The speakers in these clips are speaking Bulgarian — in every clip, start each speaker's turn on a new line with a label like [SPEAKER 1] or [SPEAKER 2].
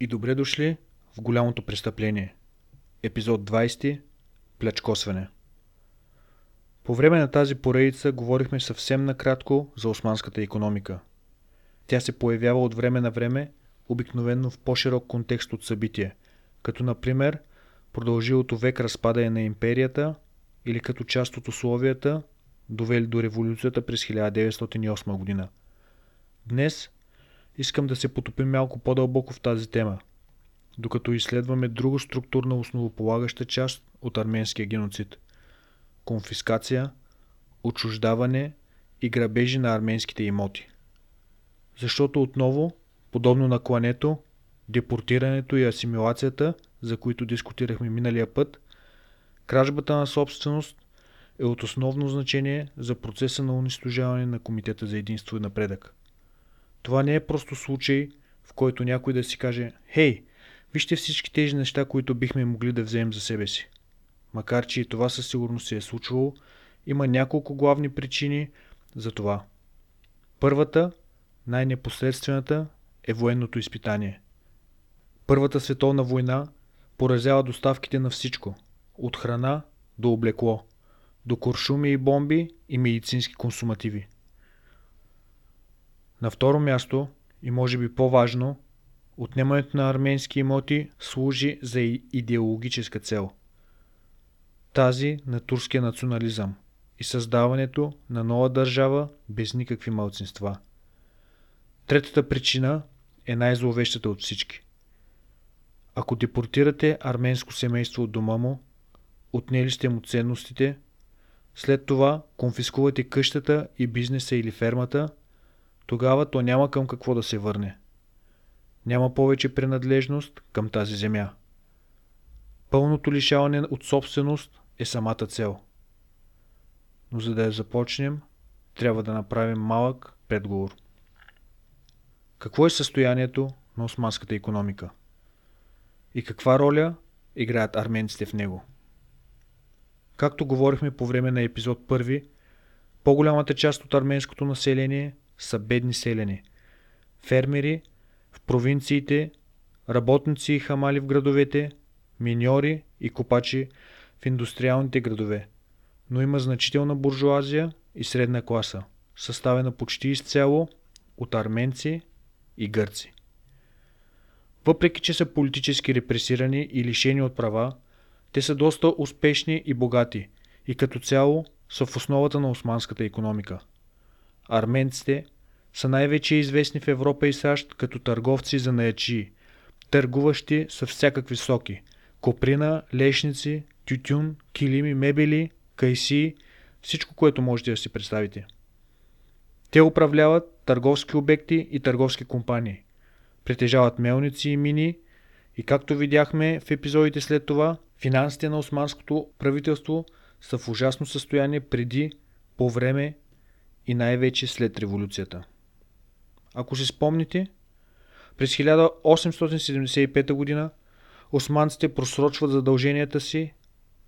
[SPEAKER 1] И добре дошли в голямото престъпление. Епизод 20. Плячкосване. По време на тази поредица говорихме съвсем накратко за османската економика. Тя се появява от време на време, обикновенно в по-широк контекст от събитие, като например продължилото век разпадане на империята или като част от условията, довели до революцията през 1908 година. Днес искам да се потопим малко по-дълбоко в тази тема, докато изследваме друга структурна основополагаща част от арменския геноцид – конфискация, отчуждаване и грабежи на арменските имоти. Защото отново, подобно на клането, депортирането и асимилацията, за които дискутирахме миналия път, кражбата на собственост е от основно значение за процеса на унищожаване на Комитета за единство и напредък. Това не е просто случай, в който някой да си каже «Хей, вижте всички тези неща, които бихме могли да вземем за себе си». Макар, че и това със сигурност се е случвало, има няколко главни причини за това. Първата, най-непосредствената, е военното изпитание. Първата световна война поразява доставките на всичко, от храна до облекло, до куршуми и бомби и медицински консумативи. На второ място, и може би по-важно, отнемането на арменски имоти служи за идеологическа цел. Тази на турския национализъм и създаването на нова държава без никакви малцинства. Третата причина е най-зловещата от всички. Ако депортирате арменско семейство от дома му, отнели сте му ценностите, след това конфискувате къщата и бизнеса или фермата – тогава то няма към какво да се върне. Няма повече принадлежност към тази земя. Пълното лишаване от собственост е самата цел. Но за да я започнем, трябва да направим малък предговор. Какво е състоянието на османската економика? И каква роля играят арменците в него? Както говорихме по време на епизод 1, по-голямата част от арменското население са бедни селени. Фермери в провинциите, работници и хамали в градовете, миньори и копачи в индустриалните градове. Но има значителна буржуазия и средна класа, съставена почти изцяло от арменци и гърци. Въпреки, че са политически репресирани и лишени от права, те са доста успешни и богати и като цяло са в основата на османската економика – Арменците са най-вече известни в Европа и САЩ като търговци за наячи, търгуващи с всякакви соки – коприна, лешници, тютюн, килими, мебели, кайси, всичко, което можете да си представите. Те управляват търговски обекти и търговски компании. Притежават мелници и мини и както видяхме в епизодите след това, финансите на османското правителство са в ужасно състояние преди, по време и най-вече след революцията. Ако си спомните, през 1875 г. османците просрочват задълженията си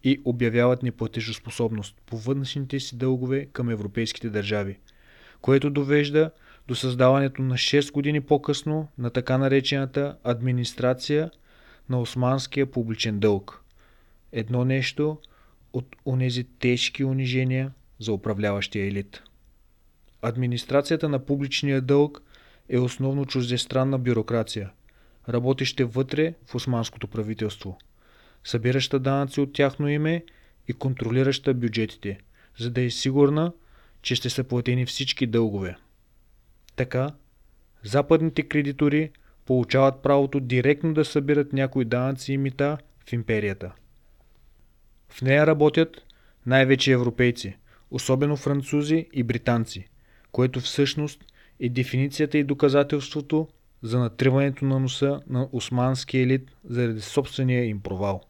[SPEAKER 1] и обявяват неплатежоспособност по външните си дългове към европейските държави, което довежда до създаването на 6 години по-късно на така наречената администрация на османския публичен дълг. Едно нещо от онези тежки унижения за управляващия елит. Администрацията на публичния дълг е основно чуждестранна бюрокрация, работеща вътре в османското правителство, събираща данъци от тяхно име и контролираща бюджетите, за да е сигурна, че ще са платени всички дългове. Така, западните кредитори получават правото директно да събират някои данъци и мита в империята. В нея работят най-вече европейци, особено французи и британци – което всъщност е дефиницията и доказателството за натриването на носа на османския елит заради собствения им провал.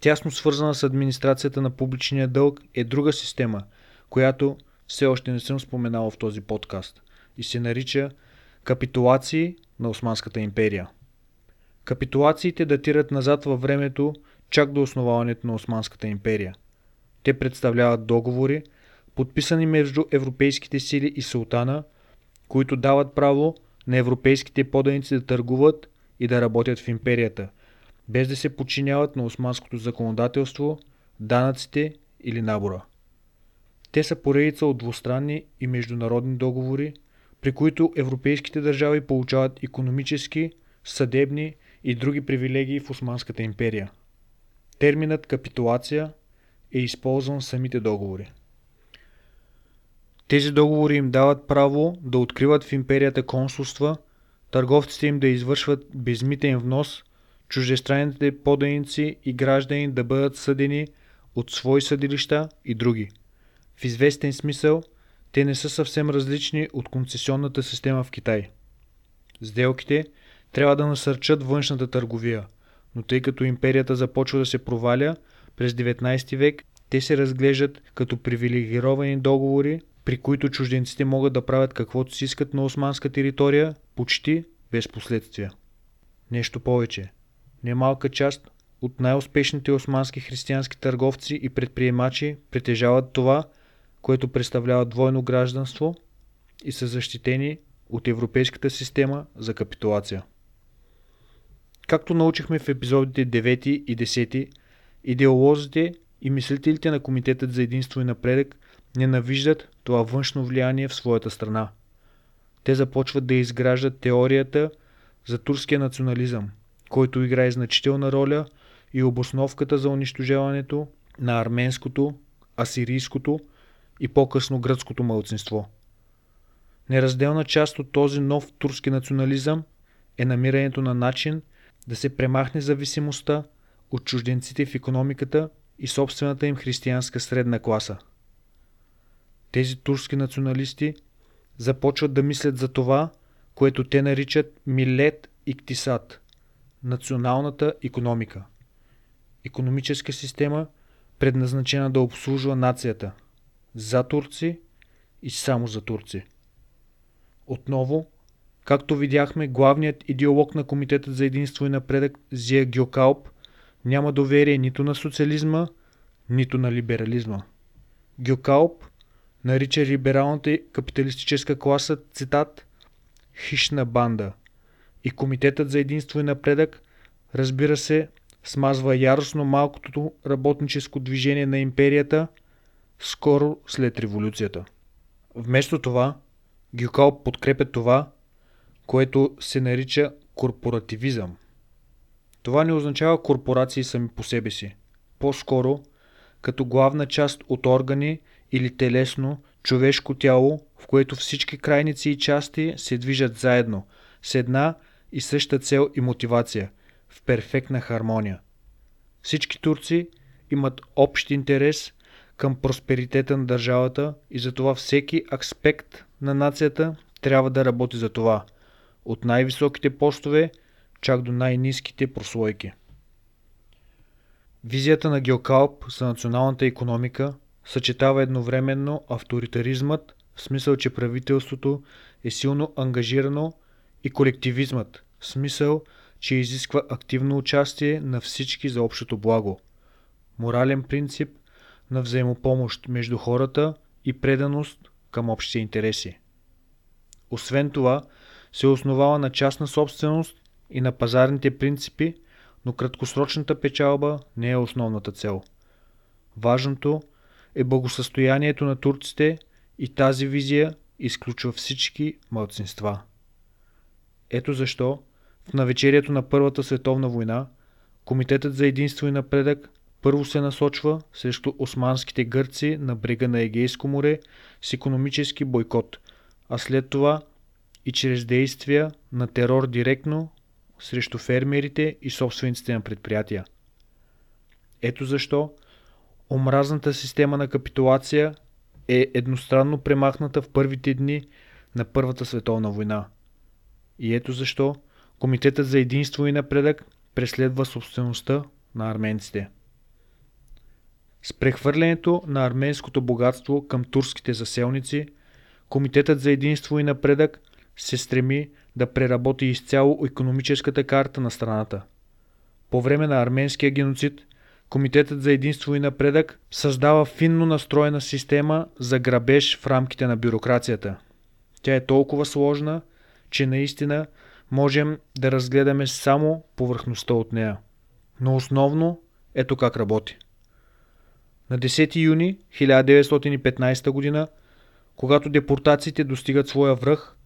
[SPEAKER 1] Тясно свързана с администрацията на публичния дълг е друга система, която все още не съм споменал в този подкаст и се нарича капитулации на Османската империя. Капитулациите датират назад във времето чак до основаването на Османската империя. Те представляват договори, подписани между европейските сили и султана, които дават право на европейските поданици да търгуват и да работят в империята, без да се подчиняват на османското законодателство, данъците или набора. Те са поредица от двустранни и международни договори, при които европейските държави получават економически, съдебни и други привилегии в Османската империя. Терминът капитулация е използван в самите договори. Тези договори им дават право да откриват в империята консулства, търговците им да извършват безмитен внос, чуждестранните поданици и граждани да бъдат съдени от свои съдилища и други. В известен смисъл, те не са съвсем различни от концесионната система в Китай. Сделките трябва да насърчат външната търговия, но тъй като империята започва да се проваля, през 19 век те се разглеждат като привилегировани договори, при които чужденците могат да правят каквото си искат на османска територия, почти без последствия. Нещо повече. Немалка част от най-успешните османски християнски търговци и предприемачи притежават това, което представлява двойно гражданство и са защитени от европейската система за капитулация. Както научихме в епизодите 9 и 10, идеолозите и мислителите на Комитетът за единство и напредък ненавиждат това външно влияние в своята страна. Те започват да изграждат теорията за турския национализъм, който играе значителна роля и обосновката за унищожаването на арменското, асирийското и по-късно гръцкото мълцинство. Неразделна част от този нов турски национализъм е намирането на начин да се премахне зависимостта от чужденците в економиката и собствената им християнска средна класа. Тези турски националисти започват да мислят за това, което те наричат Милет Иктисат – националната економика. Економическа система, предназначена да обслужва нацията – за турци и само за турци. Отново, както видяхме, главният идеолог на Комитета за единство и напредък Зия Гьокалп няма доверие нито на социализма, нито на либерализма. Гьокалп нарича либералната капиталистическа класа, цитат, хищна банда. И Комитетът за единство и напредък, разбира се, смазва яростно малкото работническо движение на империята – скоро след революцията. Вместо това, Гюкал подкрепя това, което се нарича корпоративизъм. Това не означава корпорации сами по себе си. По-скоро, като главна част от органи или телесно, човешко тяло, в което всички крайници и части се движат заедно, с една и съща цел и мотивация, в перфектна хармония. Всички турци имат общ интерес към просперитета на държавата и затова всеки аспект на нацията трябва да работи за това. От най-високите постове, чак до най-низките прослойки. Визията на Геокалп за националната економика съчетава едновременно авторитаризмът, в смисъл, че правителството е силно ангажирано и колективизмът, в смисъл, че изисква активно участие на всички за общото благо. Морален принцип, на взаимопомощ между хората и преданост към общите интереси. Освен това, се основава на частна собственост и на пазарните принципи, но краткосрочната печалба не е основната цел. Важното е благосъстоянието на турците и тази визия изключва всички мълцинства. Ето защо в навечерието на Първата световна война Комитетът за единство и напредък първо се насочва срещу османските гърци на брега на Егейско море с економически бойкот, а след това и чрез действия на терор директно срещу фермерите и собствениците на предприятия. Ето защо омразната система на капитулация е едностранно премахната в първите дни на Първата световна война. И ето защо Комитетът за единство и напредък преследва собствеността на арменците. С прехвърлянето на арменското богатство към турските заселници, Комитетът за единство и напредък се стреми да преработи изцяло економическата карта на страната. По време на арменския геноцид, Комитетът за единство и напредък създава финно настроена система за грабеж в рамките на бюрокрацията. Тя е толкова сложна, че наистина можем да разгледаме само повърхността от нея. Но основно ето как работи. На 10 юни 1915 г., когато депортациите достигат своя връх,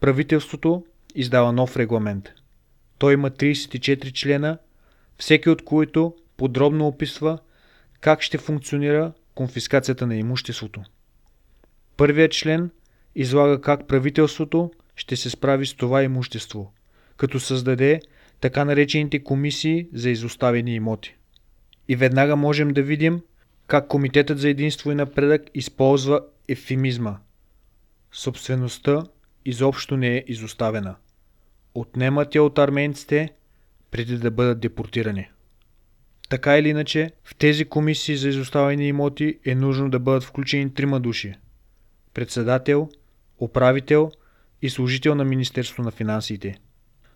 [SPEAKER 1] правителството издава нов регламент. Той има 34 члена, всеки от които подробно описва как ще функционира конфискацията на имуществото. Първият член излага как правителството ще се справи с това имущество, като създаде така наречените комисии за изоставени имоти. И веднага можем да видим как Комитетът за единство и напредък използва ефемизма. Собствеността изобщо не е изоставена. Отнемат я от арменците преди да бъдат депортирани. Така или иначе, в тези комисии за изоставени имоти е нужно да бъдат включени трима души. Председател, управител и служител на Министерство на финансите.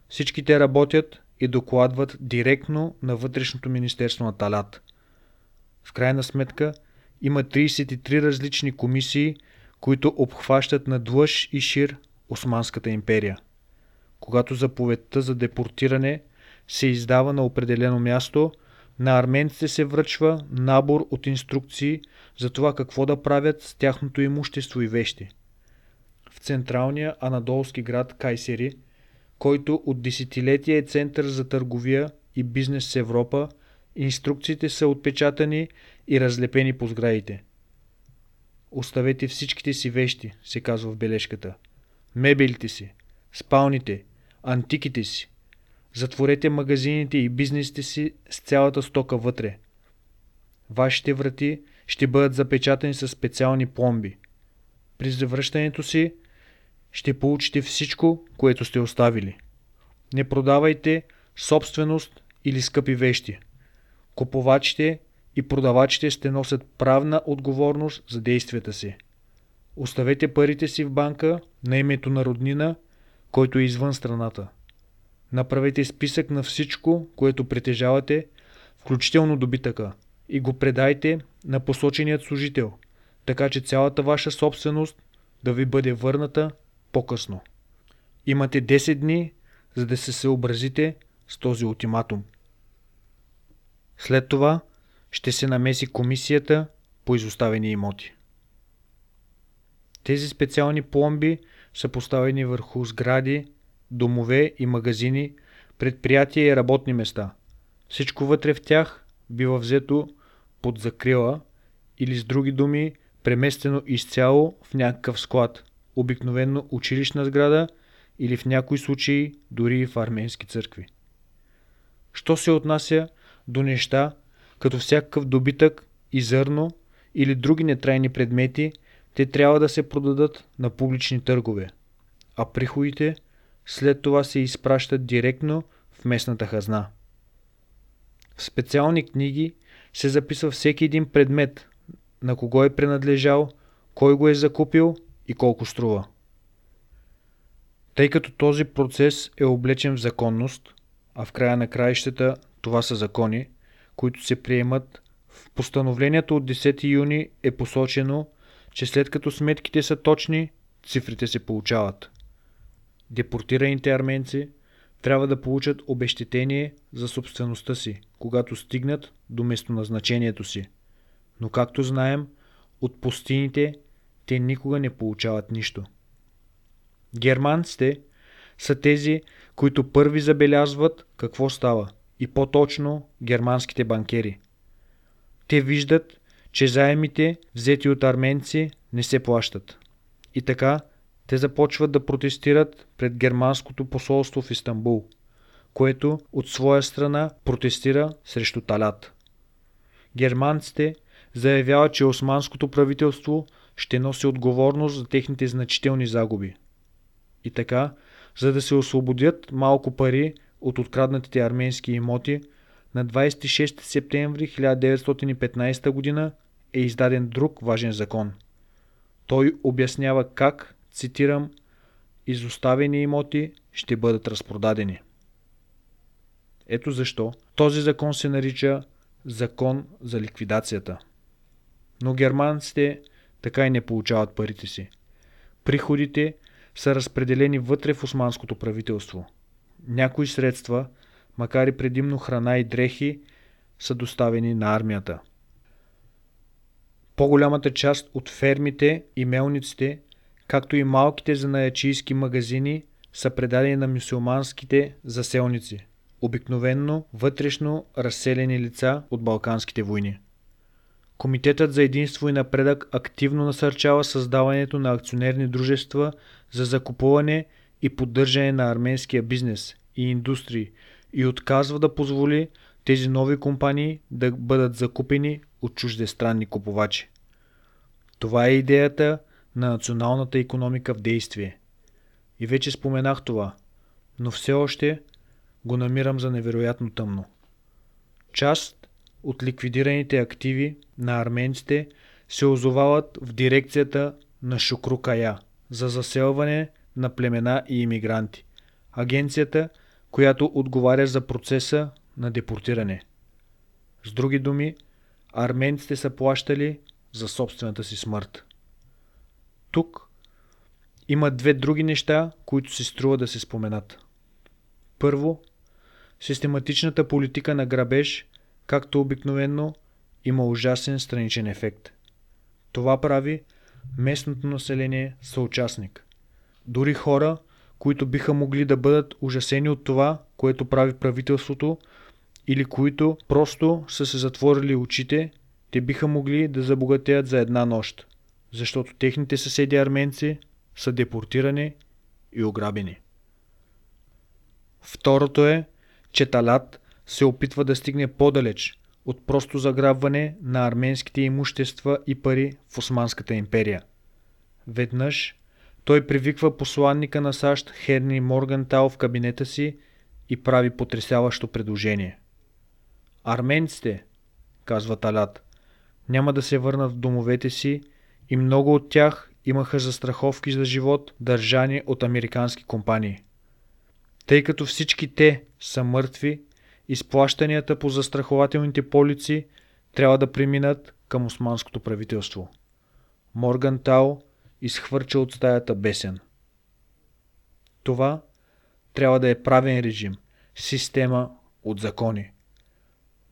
[SPEAKER 1] Всички те работят и докладват директно на Вътрешното Министерство на Талат. В крайна сметка има 33 различни комисии, които обхващат на длъж и шир Османската империя. Когато заповедта за депортиране се издава на определено място, на арменците се връчва набор от инструкции за това какво да правят с тяхното имущество и вещи. В централния анадолски град Кайсери, който от десетилетия е център за търговия и бизнес с Европа, инструкциите са отпечатани и разлепени по сградите. Оставете всичките си вещи, се казва в бележката. Мебелите си, спалните, антиките си. Затворете магазините и бизнесите си с цялата стока вътре. Вашите врати ще бъдат запечатани с специални пломби. При завръщането си ще получите всичко, което сте оставили. Не продавайте собственост или скъпи вещи. Купувачите и продавачите ще носят правна отговорност за действията си. Оставете парите си в банка на името на роднина, който е извън страната. Направете списък на всичко, което притежавате, включително добитъка, и го предайте на посоченият служител, така че цялата ваша собственост да ви бъде върната по-късно. Имате 10 дни, за да се съобразите с този ултиматум. След това ще се намеси комисията по изоставени имоти. Тези специални пломби са поставени върху сгради, домове и магазини, предприятия и работни места. Всичко вътре в тях бива взето под закрила или с други думи преместено изцяло в някакъв склад, обикновенно училищна сграда или в някои случаи дори и в арменски църкви. Що се отнася до неща, като всякакъв добитък и зърно или други нетрайни предмети, те трябва да се продадат на публични търгове, а приходите след това се изпращат директно в местната хазна. В специални книги се записва всеки един предмет, на кого е принадлежал, кой го е закупил и колко струва. Тъй като този процес е облечен в законност, а в края на краищата това са закони, които се приемат, в постановлението от 10 юни е посочено, че след като сметките са точни, цифрите се получават. Депортираните арменци трябва да получат обещетение за собствеността си, когато стигнат до местоназначението си. Но както знаем, от пустините те никога не получават нищо. Германците са тези, които първи забелязват какво става и по-точно германските банкери. Те виждат, че заемите, взети от арменци, не се плащат. И така, те започват да протестират пред германското посолство в Истанбул, което от своя страна протестира срещу Талят. Германците заявяват, че османското правителство ще носи отговорност за техните значителни загуби. И така, за да се освободят малко пари от откраднатите арменски имоти, на 26 септември 1915 г. е издаден друг важен закон. Той обяснява как, цитирам, изоставени имоти ще бъдат разпродадени. Ето защо този закон се нарича Закон за ликвидацията. Но германците така и не получават парите си. Приходите са разпределени вътре в османското правителство. някои средства, макар и предимно храна и дрехи, са доставени на армията. По-голямата част от фермите и мелниците, както и малките занаячийски магазини, са предадени на мюсюлманските заселници, обикновенно вътрешно разселени лица от Балканските войни. Комитетът за единство и напредък активно насърчава създаването на акционерни дружества за закупуване и поддържане на арменския бизнес и индустрии и отказва да позволи тези нови компании да бъдат закупени от чуждестранни купувачи. Това е идеята на националната економика в действие. И вече споменах това, но все още го намирам за невероятно тъмно. Част от ликвидираните активи на арменците се озовават в дирекцията на Шукрукая за заселване на племена и иммигранти. Агенцията, която отговаря за процеса на депортиране. С други думи, арменците са плащали за собствената си смърт. Тук има две други неща, които се струва да се споменат. Първо, систематичната политика на грабеж, както обикновено, има ужасен страничен ефект. Това прави местното население съучастник. Дори хора, които биха могли да бъдат ужасени от това, което прави правителството, или които просто са се затворили очите, те биха могли да забогатеят за една нощ, защото техните съседи арменци са депортирани и ограбени. Второто е, че Талат се опитва да стигне по-далеч от просто заграбване на арменските имущества и пари в Османската империя. Веднъж той привиква посланника на САЩ Херни Моргантал в кабинета си и прави потрясяващо предложение. Арменците, казва Талат, няма да се върнат в домовете си и много от тях имаха застраховки за живот, държани от американски компании. Тъй като всички те са мъртви, изплащанията по застрахователните полици трябва да преминат към османското правителство. Морган Тао изхвърча от стаята бесен. Това трябва да е правен режим, система от закони.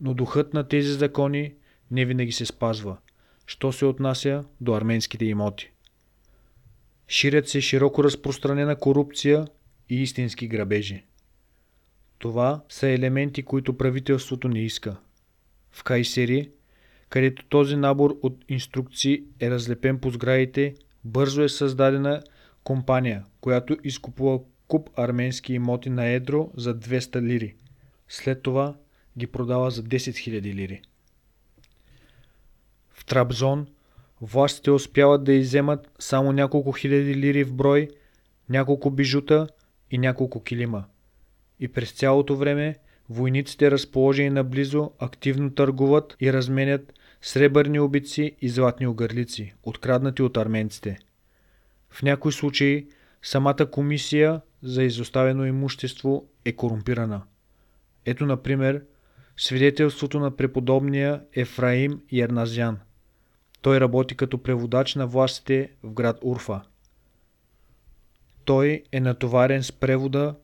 [SPEAKER 1] Но духът на тези закони не винаги се спазва, що се отнася до арменските имоти. Ширят се широко разпространена корупция и истински грабежи. Това са елементи, които правителството не иска. В Кайсери, където този набор от инструкции е разлепен по сградите, бързо е създадена компания, която изкупува куп арменски имоти на едро за 200 лири. След това ги продава за 10 000 лири. Трабзон властите успяват да иземат само няколко хиляди лири в брой, няколко бижута и няколко килима. И през цялото време войниците разположени наблизо активно търгуват и разменят сребърни обици и златни огърлици, откраднати от арменците. В някои случаи самата комисия за изоставено имущество е корумпирана. Ето, например, свидетелството на преподобния Ефраим Ерназян. Той работи като преводач на властите в град Урфа. Той е натоварен с превода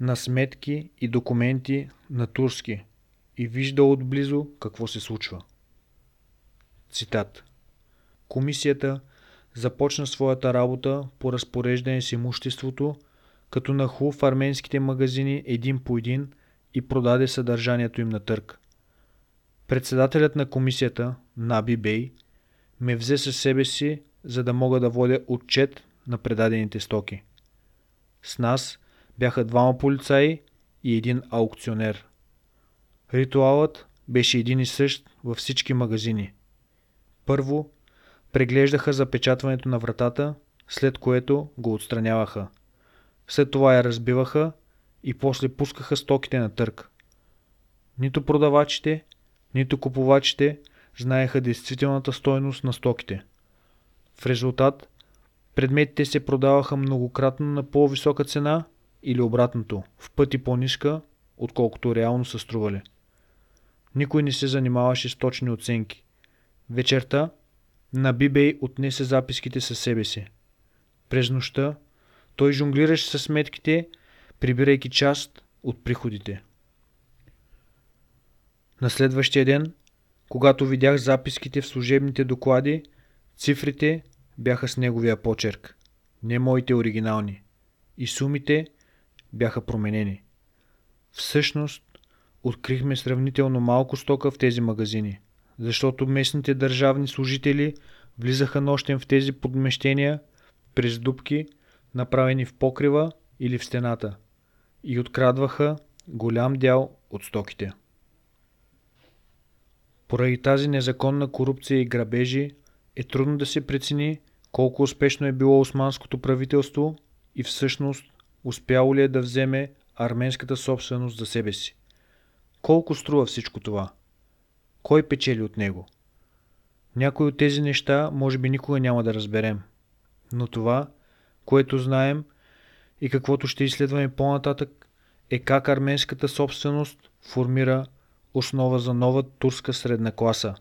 [SPEAKER 1] на сметки и документи на турски и вижда отблизо какво се случва. Цитат. Комисията започна своята работа по разпореждане с имуществото, като наху в арменските магазини един по един и продаде съдържанието им на търг. Председателят на комисията, Наби Бей, ме взе със себе си, за да мога да водя отчет на предадените стоки. С нас бяха двама полицаи и един аукционер. Ритуалът беше един и същ във всички магазини. Първо, преглеждаха запечатването на вратата, след което го отстраняваха. След това я разбиваха и после пускаха стоките на търг. Нито продавачите, нито купувачите знаеха действителната стойност на стоките. В резултат, предметите се продаваха многократно на по-висока цена или обратното, в пъти по-ниска, отколкото реално са стрували. Никой не се занимаваше с точни оценки. Вечерта на Бибей отнесе записките със себе си. През нощта той жонглираше със сметките, прибирайки част, от приходите. На следващия ден, когато видях записките в служебните доклади, цифрите бяха с неговия почерк, не моите оригинални, и сумите бяха променени. Всъщност, открихме сравнително малко стока в тези магазини, защото местните държавни служители влизаха нощем в тези подмещения през дубки, направени в покрива или в стената, и открадваха голям дял от стоките. Поради тази незаконна корупция и грабежи е трудно да се прецени колко успешно е било османското правителство и всъщност успяло ли е да вземе арменската собственост за себе си. Колко струва всичко това? Кой печели от него? Някои от тези неща може би никога няма да разберем. Но това, което знаем и каквото ще изследваме по-нататък, е как арменската собственост формира основа за нова турска средна класа.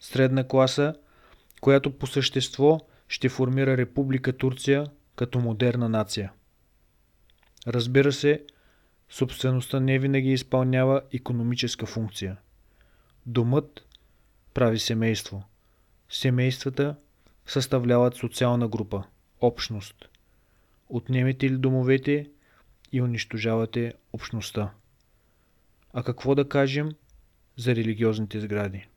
[SPEAKER 1] Средна класа, която по същество ще формира Република Турция като модерна нация. Разбира се, собствеността не винаги изпълнява економическа функция. Домът прави семейство. Семействата съставляват социална група, общност. Отнемете ли домовете и унищожавате общността. А какво да кажем за религиозните сгради?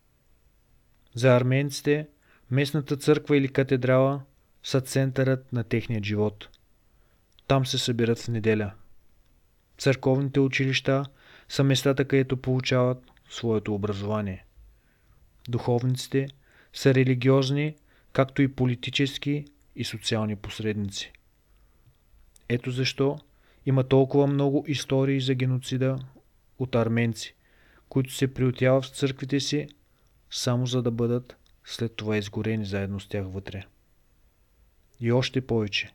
[SPEAKER 1] За арменците местната църква или катедрала са центърът на техния живот. Там се събират в неделя. Църковните училища са местата, където получават своето образование. Духовниците са религиозни, както и политически и социални посредници. Ето защо има толкова много истории за геноцида от арменци, които се приотяват в църквите си, само за да бъдат след това изгорени заедно с тях вътре. И още повече.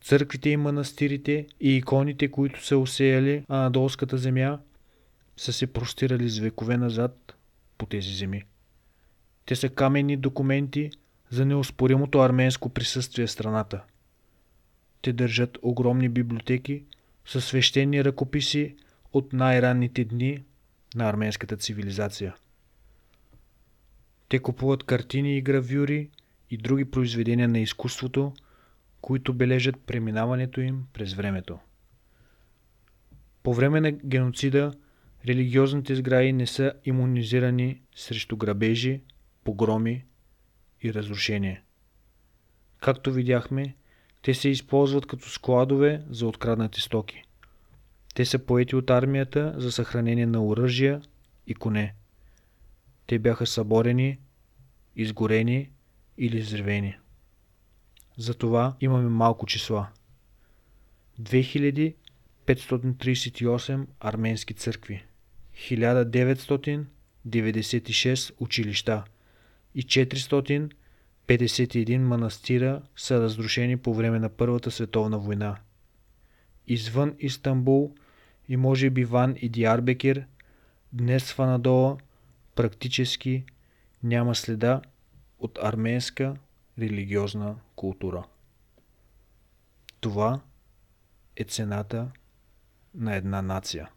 [SPEAKER 1] Църквите и манастирите и иконите, които са усеяли Анадолската земя, са се простирали с векове назад по тези земи. Те са каменни документи за неоспоримото арменско присъствие в страната. Те държат огромни библиотеки със свещени ръкописи от най-ранните дни на арменската цивилизация. Те купуват картини и гравюри и други произведения на изкуството, които бележат преминаването им през времето. По време на геноцида религиозните сгради не са иммунизирани срещу грабежи, погроми и разрушение. Както видяхме, те се използват като складове за откраднати стоки. Те са поети от армията за съхранение на оръжия и коне. Те бяха съборени, изгорени или взривени. Затова имаме малко числа. 2538 арменски църкви, 1996 училища и 451 манастира са разрушени по време на Първата световна война. Извън Истанбул и може би Ван и Диарбекер, днес в Анадола практически няма следа от арменска религиозна култура. Това е цената на една нация.